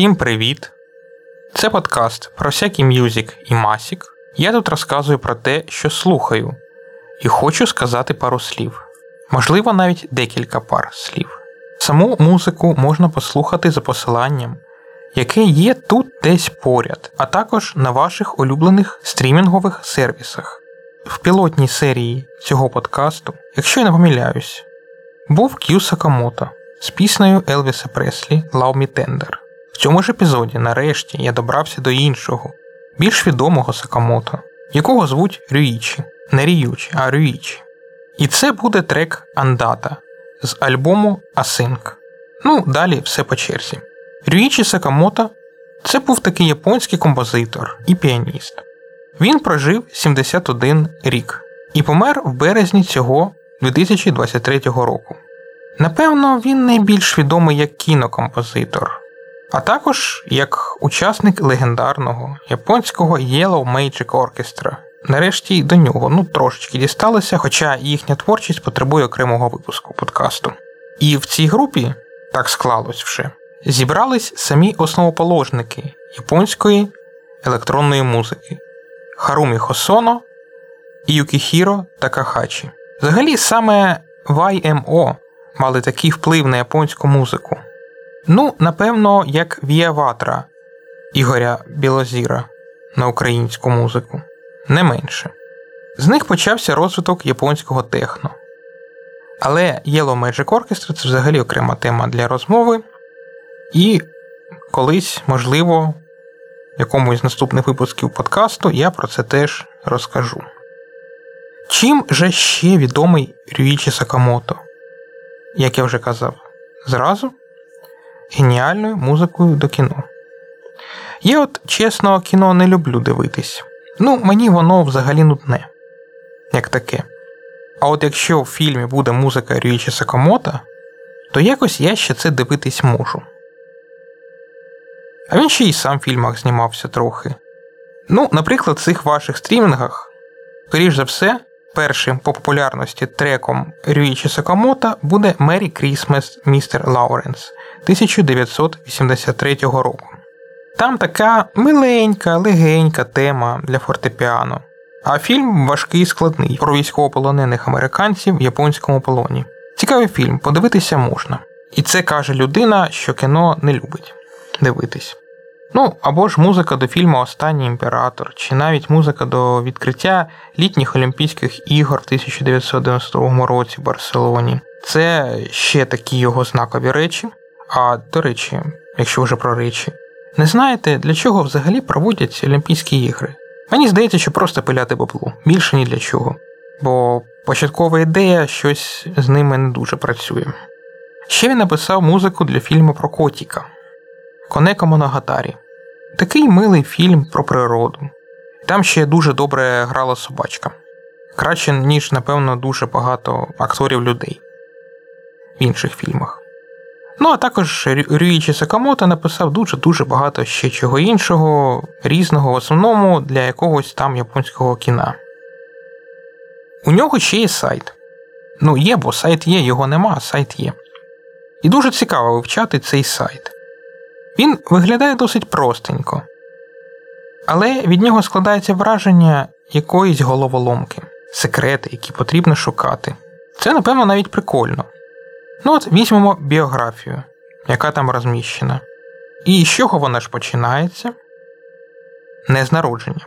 Всім привіт! Це подкаст про всякий мюзик і масік. Я тут розказую про те, що слухаю, і хочу сказати пару слів, можливо, навіть декілька пар слів. Саму музику можна послухати за посиланням, яке є тут десь поряд, а також на ваших улюблених стрімінгових сервісах. В пілотній серії цього подкасту, якщо я не помиляюсь, був К'ю Сакамото з піснею Елвіса Преслі «Love Me Tender». Цьому ж епізоді, нарешті, я добрався до іншого, більш відомого Сакамото, якого звуть Рюїчі, не Ріючі, а Рюїчі. І це буде трек Андата з альбому Async. Ну, далі все по черзі. Рюїчі Сакамото це був такий японський композитор і піаніст. Він прожив 71 рік і помер в березні цього 2023 року. Напевно, він найбільш відомий як кінокомпозитор, а також як учасник легендарного японського Yellow Magic Orchestra. Нарешті до нього ну трошечки дісталося, хоча їхня творчість потребує окремого випуску подкасту. І в цій групі, так склалось вже, зібрались самі основоположники японської електронної музики Харумі Хосоно і Юкіхіро Такахачі. Взагалі, саме YMO мали такий вплив на японську музику. Ну, напевно, як Віаватра Ігоря Білозіра на українську музику, не менше. З них почався розвиток японського техно. Але Yellow Magic Orchestra це взагалі окрема тема для розмови, і колись, можливо, в якомусь з наступних випусків подкасту я про це теж розкажу. Чим же ще відомий Рюїчі Сакамото? Як я вже казав, зразу геніальною музикою до кіно. Я от чесно кіно не люблю дивитись. Ну, мені воно взагалі нудне, як таке. А от якщо в фільмі буде музика Рюїчі Сакамото, то якось я ще це дивитись можу. А він ще й сам в фільмах знімався трохи. Ну, наприклад, в цих ваших стрімінгах, скоріш за все, першим по популярності треком Рюїчі Сакамото буде Merry Christmas Mister Lawrence 1983 року. Там така миленька, легенька тема для фортепіано. А фільм важкий і складний про військовополонених американців в японському полоні. Цікавий фільм, подивитися можна. І це каже людина, що кіно не любить дивитись. Ну, або ж музика до фільму Останній імператор, чи навіть музика до відкриття літніх Олімпійських ігор в 1992 році в Барселоні. Це ще такі його знакові речі. А до речі, якщо вже про речі, не знаєте, для чого взагалі проводять Олімпійські ігри? Мені здається, що просто пиляти бабло, більше ні для чого. Бо початкова ідея щось з ними не дуже працює. Ще він написав музику для фільму про Котіка. Конеко Моногатарі. Такий милий фільм про природу. Там ще дуже добре грала собачка. Краще, ніж, напевно, дуже багато акторів людей в інших фільмах. Ну, а також Рюїчі Сакамото написав дуже-дуже багато ще чого іншого, різного, в основному для якогось там японського кіна. У нього ще є сайт. Ну, є, бо сайт є, його нема, а сайт є. І дуже цікаво вивчати цей сайт. Він виглядає досить простенько, але від нього складається враження якоїсь головоломки, секрети, які потрібно шукати. Це, напевно, навіть прикольно. Ну от візьмемо біографію, яка там розміщена. І з чого вона ж починається? Не з народження.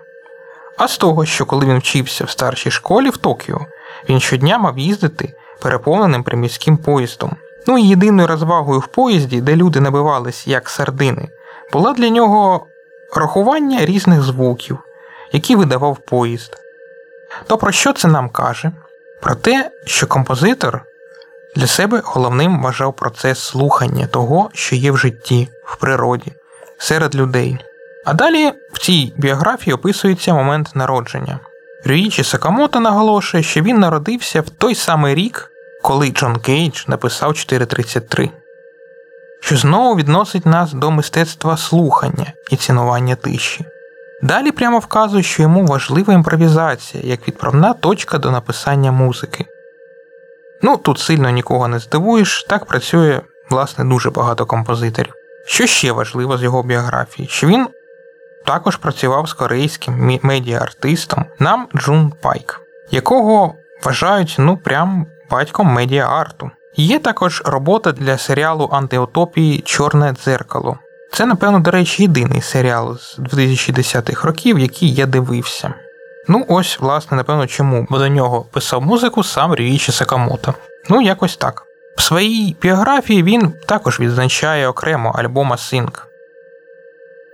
А з того, що коли він вчився в старшій школі в Токіо, він щодня мав їздити переповненим приміським поїздом. Ну і єдиною розвагою в поїзді, де люди набивались як сардини, була для нього рахування різних звуків, які видавав поїзд. То про що це нам каже? Про те, що композитор для себе головним вважав процес слухання того, що є в житті, в природі, серед людей. А далі в цій біографії описується момент народження. Рюїчі Сакамото наголошує, що він народився в той самий рік, коли Джон Кейдж написав 433, що знову відносить нас до мистецтва слухання і цінування тиші. Далі прямо вказує, що йому важлива імпровізація як відправна точка до написання музики. Ну, тут сильно нікого не здивуєш, так працює, власне, дуже багато композиторів. Що ще важливо з його біографії? Що він також працював з корейським медіа-артистом Нам Джун Пайк, якого вважають ну прям батьком медіа-арту. Є також робота для серіалу антиутопії Чорне дзеркало. Це, напевно, до речі, єдиний серіал з 2010-х років, який я дивився. Ну, ось, власне, напевно, чому, бо до нього писав музику сам Рюїчі Сакамото. Ну, якось так. В своїй біографії він також відзначає окремо альбома Синк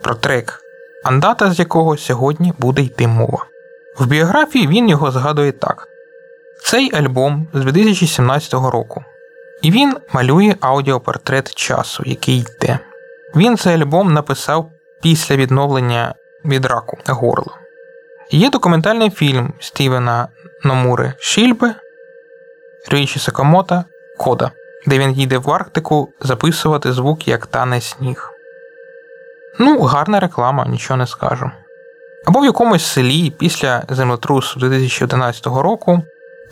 про трек, андата з якого сьогодні буде йти мова. В біографії він його згадує так: цей альбом з 2017 року. І він малює аудіопортрет часу, який йде. Він цей альбом написав після відновлення від раку горла. Є документальний фільм Стівена Номури Шільби Рюїчі Сакамото Кода, де він їде в Арктику записувати звук, як тане сніг. Ну, гарна реклама, нічого не скажу. Або в якомусь селі після землетрусу 2011 року,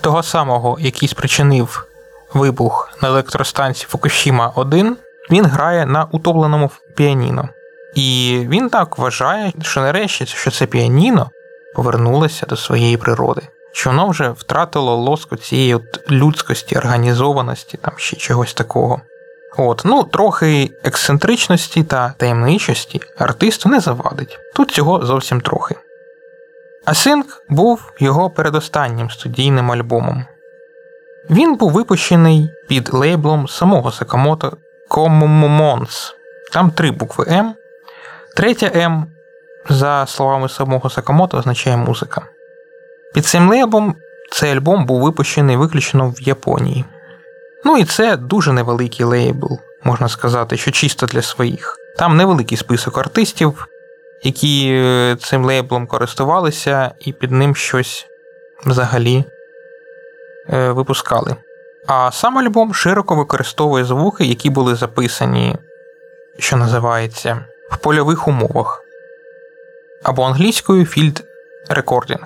того самого, який спричинив вибух на електростанції Фукушіма 1, він грає на утопленому піаніно. І він так вважає, що нарешті що це піаніно повернулося до своєї природи, що воно вже втратило лоску цієї от людськості, організованості, там ще чогось такого. От, ну, трохи ексцентричності та таємничості артисту не завадить. Тут цього зовсім трохи. Асинк був його передостаннім студійним альбомом. Він був випущений під лейблом самого Сакамото Commons. Там три букви М. Третя М, за словами самого Сакамото, означає музика. Під цим лейблом цей альбом був випущений виключно в Японії. Ну і це дуже невеликий лейбл, можна сказати, що чисто для своїх. Там невеликий список артистів, які е, цим лейблом користувалися, і під ним щось взагалі е, випускали. А сам альбом широко використовує звуки, які були записані, що називається, в польових умовах або англійською Field Recording.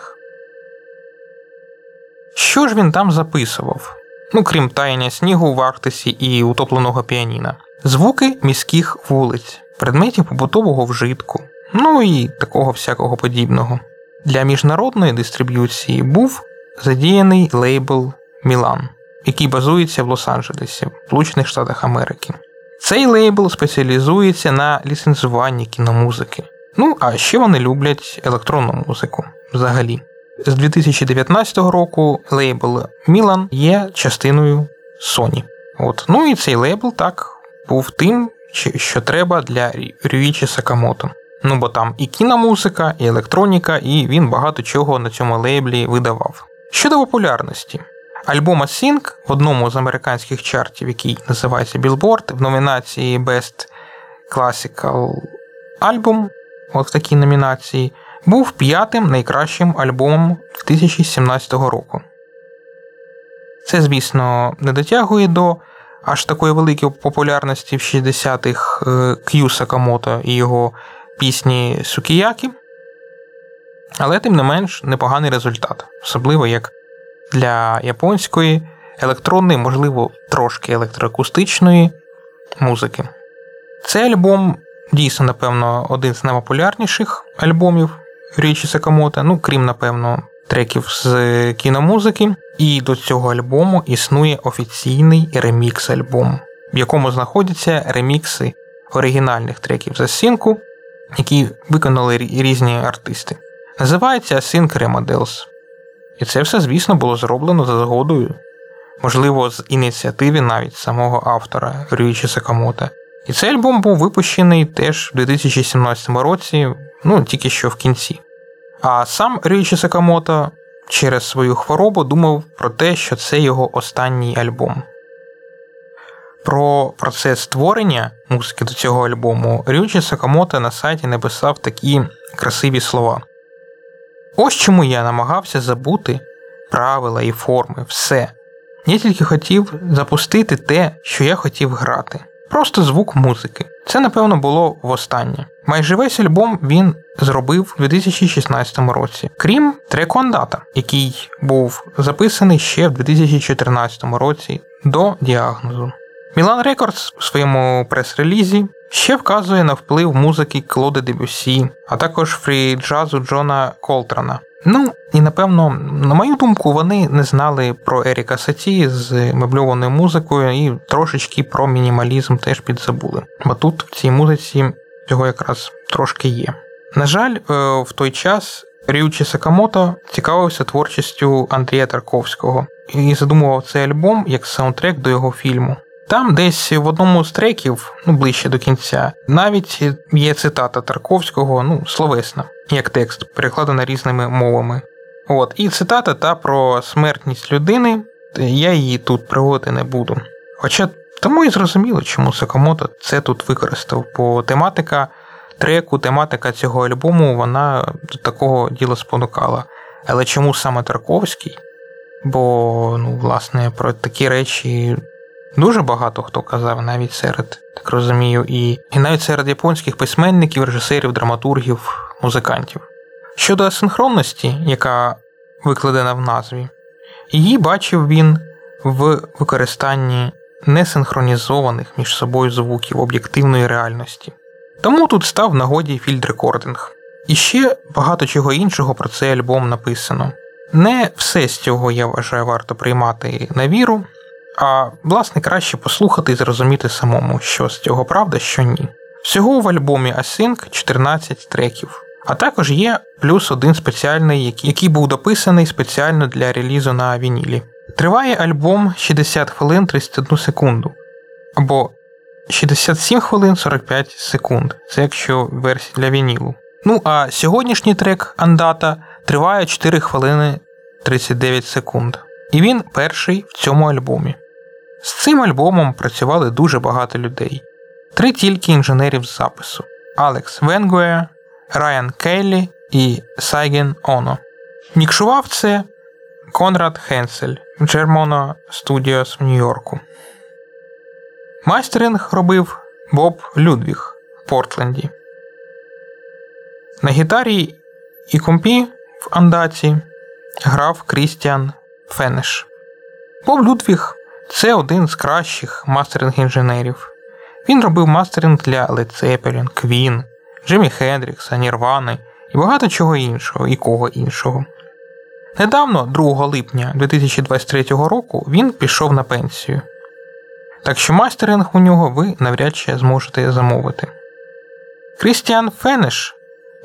Що ж він там записував? Ну, крім таяння снігу в Арктисі і утопленого піаніна, звуки міських вулиць, предметів побутового вжитку, ну і такого всякого подібного. Для міжнародної дистриб'юції був задіяний лейбл Мілан, який базується в Лос-Анджелесі, в Сполучених Штатах Америки. Цей лейбл спеціалізується на ліцензуванні кіномузики. Ну, а ще вони люблять електронну музику взагалі. З 2019 року лейбл Мілан є частиною Sony. От. Ну і цей лейбл так був тим, що треба для Рюїчі Сакамото. Ну бо там і кіномузика, і електроніка, і він багато чого на цьому лейблі видавав. Щодо популярності, альбома Sync в одному з американських чартів, який називається Billboard, в номінації Best Classical Album, от в такій номінації, був п'ятим найкращим альбомом 2017 року. Це, звісно, не дотягує до аж такої великої популярності в 60-х К'ю Сакамото і його пісні Сукіякі, але тим не менш непоганий результат, особливо як для японської електронної, можливо, трошки електроакустичної музики. Цей альбом дійсно, напевно, один з найпопулярніших альбомів Річі Сакамото, ну, крім, напевно, треків з кіномузики. І до цього альбому існує офіційний ремікс-альбом, в якому знаходяться ремікси оригінальних треків за синку, які виконали різні артисти. Називається Sync Remodels. І це все, звісно, було зроблено за згодою, можливо, з ініціативи навіть самого автора Рюїчі Сакамото. І цей альбом був випущений теж в 2017 році, ну тільки що в кінці. А сам Рюїчі Сакамото через свою хворобу думав про те, що це його останній альбом. Про процес створення музики до цього альбому Рючі Сакамото на сайті написав такі красиві слова. Ось чому я намагався забути правила і форми, все. Я тільки хотів запустити те, що я хотів грати. Просто звук музики. Це, напевно, було востаннє. Майже весь альбом він зробив у 2016 році, крім треку Андата, який був записаний ще в 2014 році до діагнозу. Milan Records у своєму прес-релізі ще вказує на вплив музики Клода Дебюсі, а також фрі джазу Джона Колтрана. Ну і напевно, на мою думку, вони не знали про Еріка Саті з мебльованою музикою і трошечки про мінімалізм теж підзабули. Бо тут в цій музиці цього якраз трошки є. На жаль, е, в той час Рюічі Сакамото цікавився творчістю Андрія Тарковського і задумував цей альбом як саундтрек до його фільму. Там десь в одному з треків, ну ближче до кінця, навіть є цитата Тарковського, ну, словесна, як текст, перекладена різними мовами. От, І цитата та про смертність людини, я її тут приводити не буду. Хоча тому і зрозуміло, чому Сакамото це тут використав, бо тематика треку, тематика цього альбому, вона до такого діла спонукала. Але чому саме Тарковський? Бо, ну, власне, про такі речі Дуже багато хто казав, навіть серед, так розумію, і, і навіть серед японських письменників, режисерів, драматургів, музикантів. Щодо асинхронності, яка викладена в назві, її бачив він в використанні несинхронізованих між собою звуків об'єктивної реальності. Тому тут став нагоді фільд-рекординг. І ще багато чого іншого про цей альбом написано. Не все з цього я вважаю варто приймати на віру, а власне краще послухати і зрозуміти самому, що з цього правда, що ні. Всього в альбомі Async 14 треків, а також є плюс один спеціальний, який був дописаний спеціально для релізу на вінілі. Триває альбом 60 хвилин 31 секунду, або 67 хвилин 45 секунд, це якщо версія для вінілу. Ну а сьогоднішній трек Андата триває 4 хвилини 39 секунд. І він перший в цьому альбомі. З цим альбомом працювали дуже багато людей. Три тільки інженерів з запису: Алекс Венгуе, Райан Келлі і Сайген Оно. Мікшував це Конрад Хенсель Джермоно Studios в Нью-Йорку. Майстеринг робив Боб Людвіг в Портленді. На гітарі і компі в Андаці грав Крістіан Фенеш. Боб Людвіг це один з кращих мастеринг-інженерів. Він робив мастеринг для Led Zeppelin, Queen, Джиммі Хендрікса, Нірвани і багато чого іншого і кого іншого. Недавно, 2 липня 2023 року, він пішов на пенсію. Так що мастеринг у нього ви навряд чи зможете замовити. Крістіан Фенеш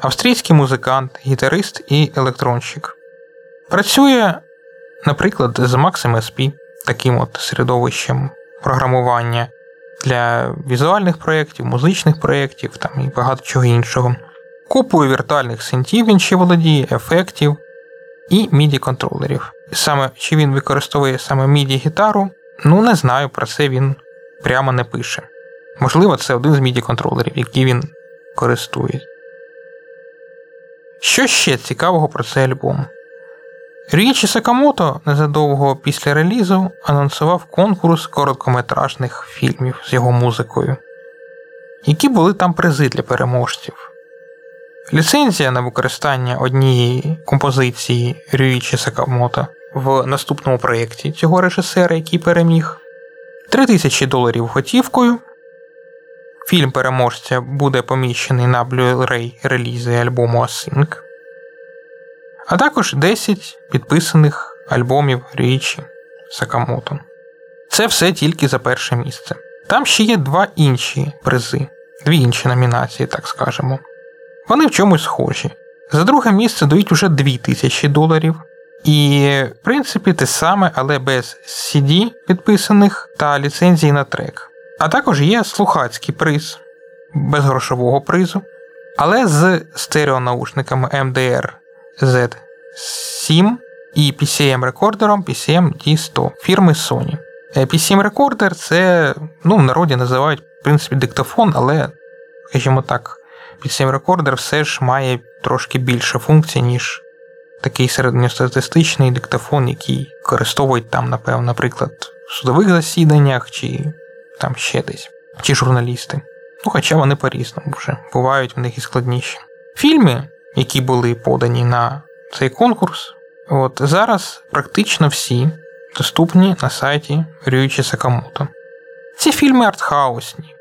австрійський музикант, гітарист і електронщик. Працює, наприклад, з Maxim SP таким от середовищем програмування для візуальних проєктів, музичних проєктів там і багато чого іншого. Купою віртуальних синтів він ще володіє, ефектів і міді контролерів. Саме чи він використовує саме міді гітару, ну не знаю, про це він прямо не пише. Можливо, це один з міді контролерів, які він користує. Що ще цікавого про цей альбом? Річі Сакамото незадовго після релізу анонсував конкурс короткометражних фільмів з його музикою, які були там призи для переможців. Ліцензія на використання однієї композиції Рюїчі Сакамото в наступному проєкті цього режисера, який переміг, 3000 доларів готівкою. Фільм переможця буде поміщений на Blu-ray релізи альбому Async а також 10 підписаних альбомів Річі Сакамото. Це все тільки за перше місце. Там ще є два інші призи, дві інші номінації, так скажемо. Вони в чомусь схожі. За друге місце дають уже 2000 доларів. І, в принципі, те саме, але без CD підписаних та ліцензії на трек. А також є слухацький приз без грошового призу, але з стереонаушниками MDR Z7 і PCM рекордером PCM D100 фірми Sony. PCM рекордер це ну, в народі називають в принципі диктофон, але, скажімо так, PCM рекордер все ж має трошки більше функцій, ніж такий середньостатистичний диктофон, який використовують там, напевно, наприклад, в судових засіданнях чи там ще десь, чи журналісти. Ну, хоча вони по-різному вже бувають в них і складніші. Фільми які були подані на цей конкурс, от зараз практично всі доступні на сайті Рюючі Сакамото. Ці фільми артхаусні.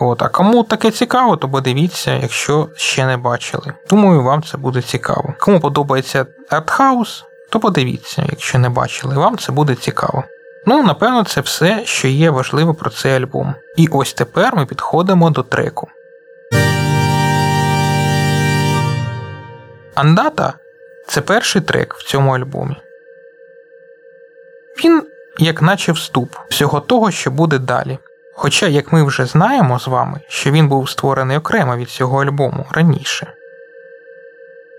От, А кому таке цікаво, то подивіться, якщо ще не бачили. Думаю, вам це буде цікаво. Кому подобається артхаус, то подивіться, якщо не бачили, вам це буде цікаво. Ну, напевно, це все, що є важливо про цей альбом. І ось тепер ми підходимо до треку. Андата це перший трек в цьому альбомі. Він, як наче вступ всього того, що буде далі. Хоча, як ми вже знаємо з вами, що він був створений окремо від цього альбому раніше.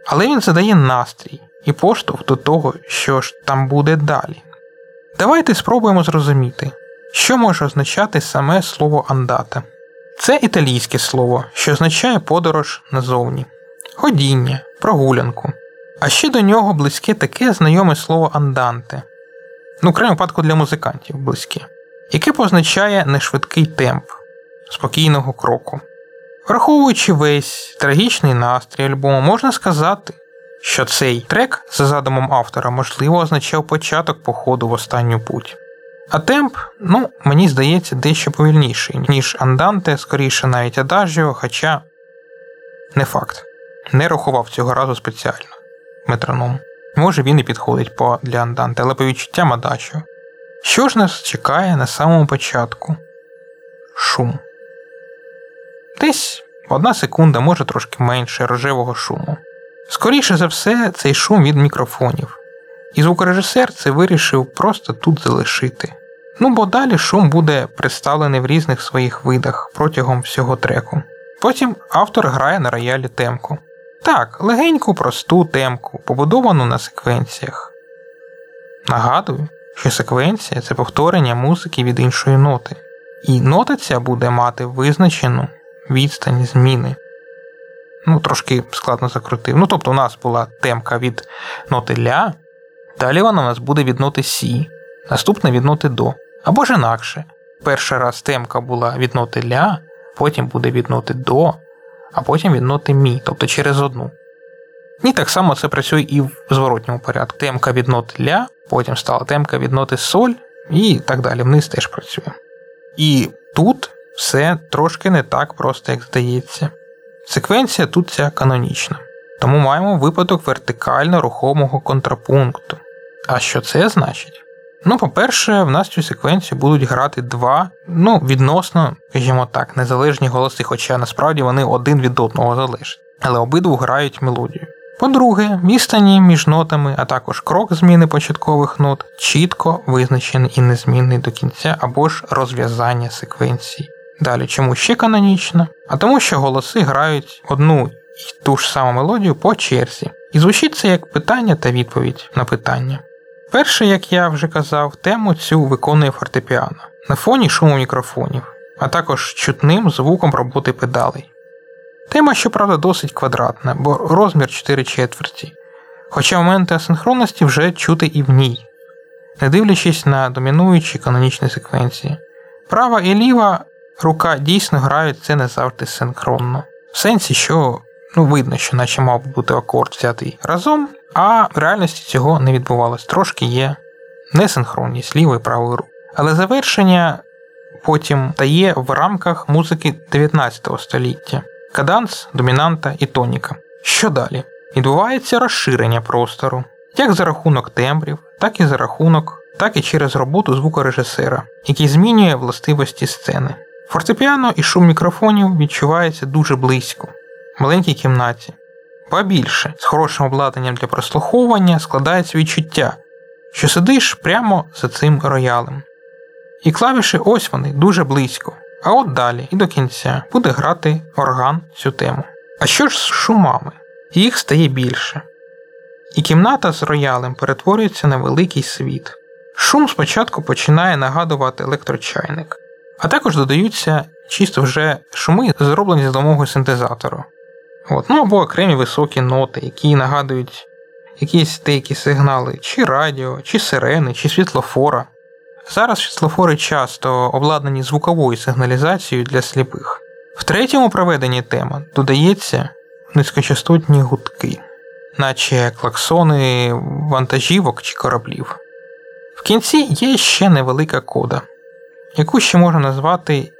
Але він задає настрій і поштовх до того, що ж там буде далі. Давайте спробуємо зрозуміти, що може означати саме слово андата. Це італійське слово, що означає подорож назовні, ходіння, прогулянку. А ще до нього близьке таке знайоме слово анданте, ну, крім випадку для музикантів близьке, яке позначає нешвидкий темп спокійного кроку. Враховуючи весь трагічний настрій альбому, можна сказати, що цей трек, за задумом автора, можливо, означав початок походу в останню путь. А темп, ну, мені здається, дещо повільніший, ніж Анданте, скоріше навіть Адажіо, хоча не факт. Не рахував цього разу спеціально метроном. Може він і підходить по для Анданте, але по відчуттям Адажіо. Що ж нас чекає на самому початку? Шум. Десь одна секунда, може трошки менше рожевого шуму. Скоріше за все, цей шум від мікрофонів. І звукорежисер це вирішив просто тут залишити. Ну бо далі шум буде представлений в різних своїх видах протягом всього треку. Потім автор грає на роялі темку. Так, легеньку, просту темку, побудовану на секвенціях. Нагадую, що секвенція це повторення музики від іншої ноти, і нота ця буде мати визначену відстань зміни ну, трошки складно закрутив. Ну, тобто, у нас була темка від ноти ля, далі вона у нас буде від ноти Сі, наступна від ноти До. Або ж інакше. Перший раз темка була від ноти ля, потім буде від ноти До, а потім від ноти Мі, тобто через одну. І так само це працює і в зворотньому порядку. Темка від ноти ля, потім стала темка від ноти соль, і так далі. Вниз теж працює. І тут все трошки не так просто, як здається. Секвенція тут ця канонічна, тому маємо випадок вертикально рухомого контрапункту. А що це значить? Ну, по-перше, в нас цю секвенцію будуть грати два, ну, відносно, скажімо так, незалежні голоси, хоча насправді вони один від одного залежать, але обидву грають мелодію. По-друге, відстані між нотами, а також крок зміни початкових нот чітко визначений і незмінний до кінця або ж розв'язання секвенції. Далі, чому ще канонічно? А тому, що голоси грають одну і ту ж саму мелодію по черзі. І звучить це як питання та відповідь на питання. Перше, як я вже казав, тему цю виконує фортепіано на фоні шуму мікрофонів, а також чутним звуком роботи педалей. Тема, щоправда, досить квадратна, бо розмір 4 четверті, хоча моменти асинхронності вже чути і в ній, не дивлячись на домінуючі канонічні секвенції. Права і ліва рука дійсно грають це не завжди синхронно. В сенсі, що ну, видно, що наче мав бути акорд взятий разом, а в реальності цього не відбувалось. Трошки є несинхронність лівої і правої руки. Але завершення потім дає в рамках музики 19 століття каданс, домінанта і тоніка. Що далі? Відбувається розширення простору, як за рахунок тембрів, так і за рахунок, так і через роботу звукорежисера, який змінює властивості сцени. Фортепіано і шум мікрофонів відчувається дуже близько, в маленькій кімнаті. Ба більше, з хорошим обладнанням для прослуховування складається відчуття, що сидиш прямо за цим роялем. І клавіші ось вони дуже близько. А от далі і до кінця буде грати орган цю тему. А що ж з шумами? Їх стає більше. І кімната з роялем перетворюється на великий світ. Шум спочатку починає нагадувати електрочайник. А також додаються чисто вже шуми, зроблені за допомогою синтезатору. От. Ну або окремі високі ноти, які нагадують якісь деякі сигнали, чи радіо, чи сирени, чи світлофора. Зараз світлофори часто обладнані звуковою сигналізацією для сліпих. В третьому проведенні теми додається низькочастотні гудки, наче клаксони вантажівок чи кораблів. В кінці є ще невелика кода яку ще можна назвати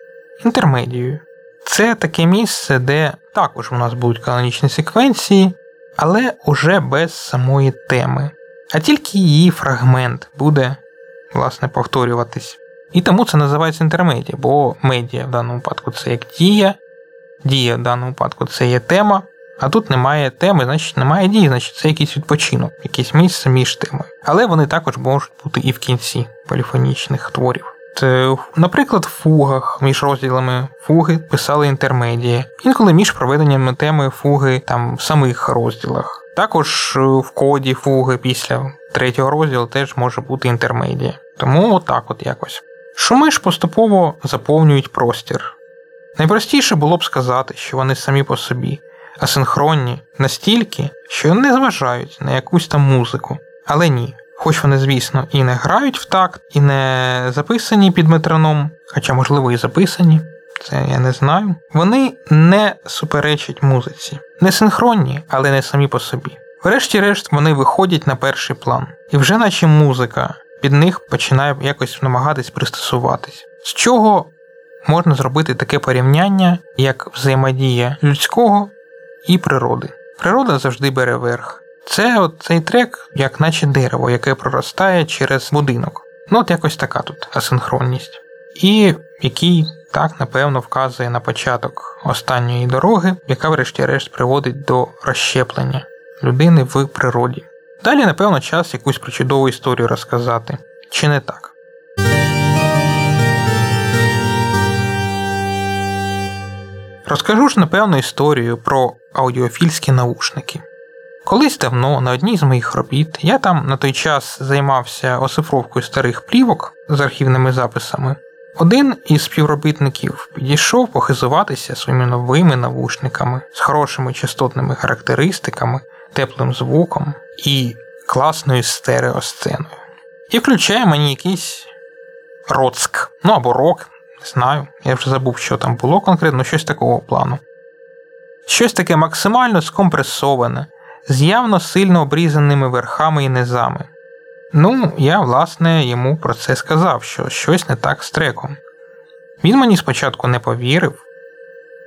інтермедією. Це таке місце, де також у нас будуть канонічні секвенції, але уже без самої теми, а тільки її фрагмент буде, власне, повторюватись. І тому це називається інтермедія, бо медіа в даному випадку це як дія, дія в даному випадку це є тема, а тут немає теми, значить немає дії, значить це якийсь відпочинок, якесь місце між темою. Але вони також можуть бути і в кінці поліфонічних творів. Це, наприклад, в фугах між розділами фуги писали інтермедії, інколи між проведеннями теми фуги там в самих розділах. Також в коді фуги після третього розділу теж може бути інтермедія. Тому отак от якось. Шуми ж поступово заповнюють простір. Найпростіше було б сказати, що вони самі по собі, асинхронні настільки, що не зважають на якусь там музику. Але ні. Хоч вони, звісно, і не грають в такт, і не записані під метроном, хоча, можливо, і записані, це я не знаю. Вони не суперечать музиці, не синхронні, але не самі по собі. Врешті-решт, вони виходять на перший план, і вже наче музика під них починає якось намагатись пристосуватись. З чого можна зробити таке порівняння, як взаємодія людського і природи. Природа завжди бере верх. Це от цей трек, як наче дерево, яке проростає через будинок. Ну, от якось така тут асинхронність. І який так, напевно, вказує на початок останньої дороги, яка, врешті-решт, приводить до розщеплення людини в природі. Далі, напевно, час якусь про чудову історію розказати. Чи не так? Розкажу ж, напевно, історію про аудіофільські наушники. Колись давно на одній з моїх робіт я там на той час займався оцифровкою старих плівок з архівними записами. Один із співробітників підійшов похизуватися своїми новими навушниками з хорошими частотними характеристиками, теплим звуком і класною стереосценою. І включає мені якийсь роцк, ну або рок, не знаю, я вже забув, що там було конкретно, щось такого плану. Щось таке максимально скомпресоване, з явно сильно обрізаними верхами і низами. Ну, я, власне, йому про це сказав, що щось не так з треком. Він мені спочатку не повірив,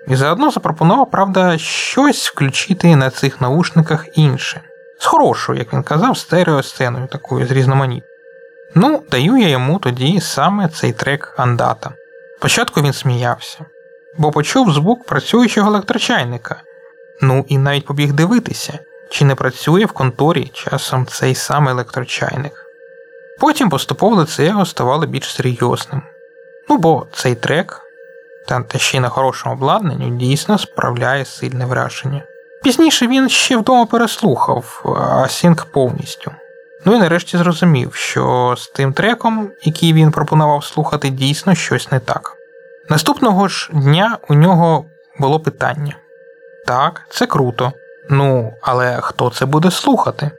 і заодно запропонував, правда, щось включити на цих наушниках інше. З хорошою, як він казав, стереосценою такою з різноманітною. Ну, даю я йому тоді саме цей трек Андата. Спочатку він сміявся, бо почув звук працюючого електрочайника. Ну і навіть побіг дивитися, чи не працює в конторі часом цей самий електрочайник. Потім поступово лице його ставало більш серйозним. Ну бо цей трек, та ще й на хорошому обладнанні, дійсно справляє сильне враження. Пізніше він ще вдома переслухав Асінк повністю. Ну і нарешті зрозумів, що з тим треком, який він пропонував слухати, дійсно щось не так. Наступного ж дня у нього було питання: так, це круто. Ну, але хто це буде слухати?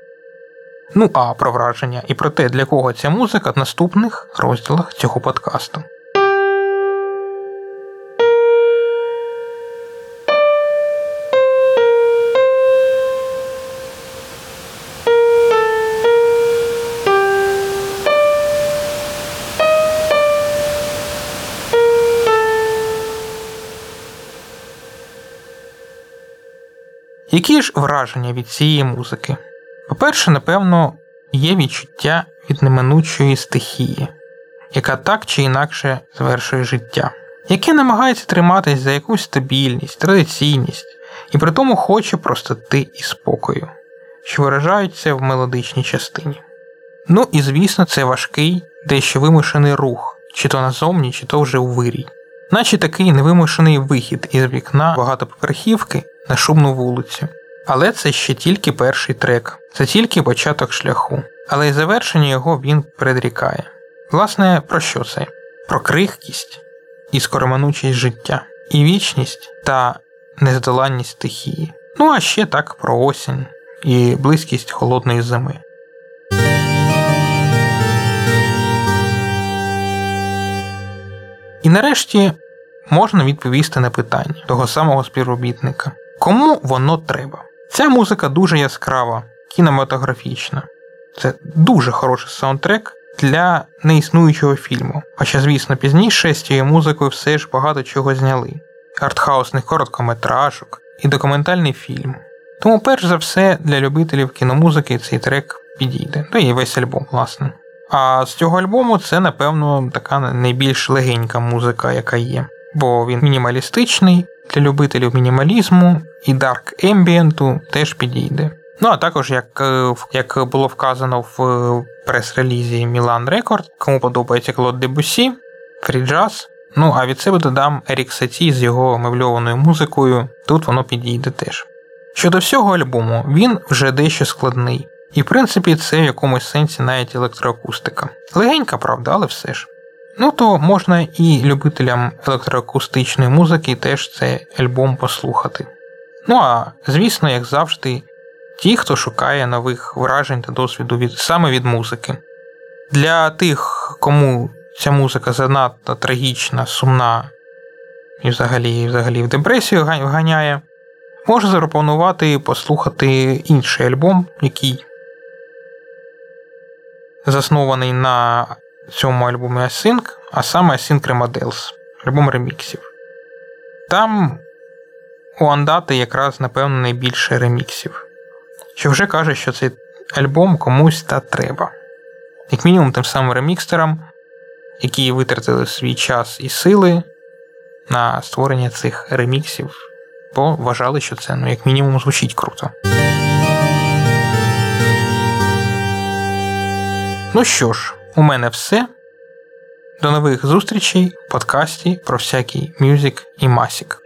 Ну а про враження і про те, для кого ця музика в наступних розділах цього подкасту. Які ж враження від цієї музики? По-перше, напевно, є відчуття від неминучої стихії, яка так чи інакше звершує життя, яке намагається триматись за якусь стабільність, традиційність і при тому хоче простоти і спокою, що виражаються в мелодичній частині. Ну і звісно, це важкий, дещо вимушений рух, чи то назовні, чи то вже у вирій, наче такий невимушений вихід із вікна багатоповерхівки на шумну вулицю. Але це ще тільки перший трек, це тільки початок шляху. Але й завершення його він предрікає. Власне, про що це? Про крихкість і скороманучість життя, і вічність та нездоланність стихії. Ну а ще так про осінь і близькість холодної зими. І нарешті можна відповісти на питання того самого співробітника. Кому воно треба? Ця музика дуже яскрава, кінематографічна. Це дуже хороший саундтрек для неіснуючого фільму. Хоча, звісно, пізніше з цією музикою все ж багато чого зняли: артхаусних короткометражок і документальний фільм. Тому, перш за все, для любителів кіномузики цей трек підійде, та і весь альбом, власне. А з цього альбому це, напевно, така найбільш легенька музика, яка є. Бо він мінімалістичний, для любителів мінімалізму і дарк ембієнту теж підійде. Ну а також, як е, як було вказано в прес-релізі Milan Record, кому подобається Клод Дебусі, фрі-джаз. Ну а від себе додам Ерік Саті з його мевльованою музикою, тут воно підійде теж. Щодо всього альбому, він вже дещо складний, і в принципі це в якомусь сенсі навіть електроакустика. Легенька, правда, але все ж. Ну то можна і любителям електроакустичної музики теж цей альбом послухати. Ну а звісно, як завжди, ті, хто шукає нових вражень та досвіду від, саме від музики. Для тих, кому ця музика занадто трагічна, сумна і взагалі, взагалі в депресію ганяє, можу запропонувати послухати інший альбом, який заснований на цьому альбомі Async, а саме Async Remodels, альбом реміксів. Там у Андати якраз, напевно, найбільше реміксів. Що вже каже, що цей альбом комусь та треба. Як мінімум, тим самим ремікстерам, які витратили свій час і сили на створення цих реміксів, бо вважали, що це, ну, як мінімум, звучить круто. Ну що ж, у мене все. До нових зустрічей в подкасті про всякий мюзик і масік.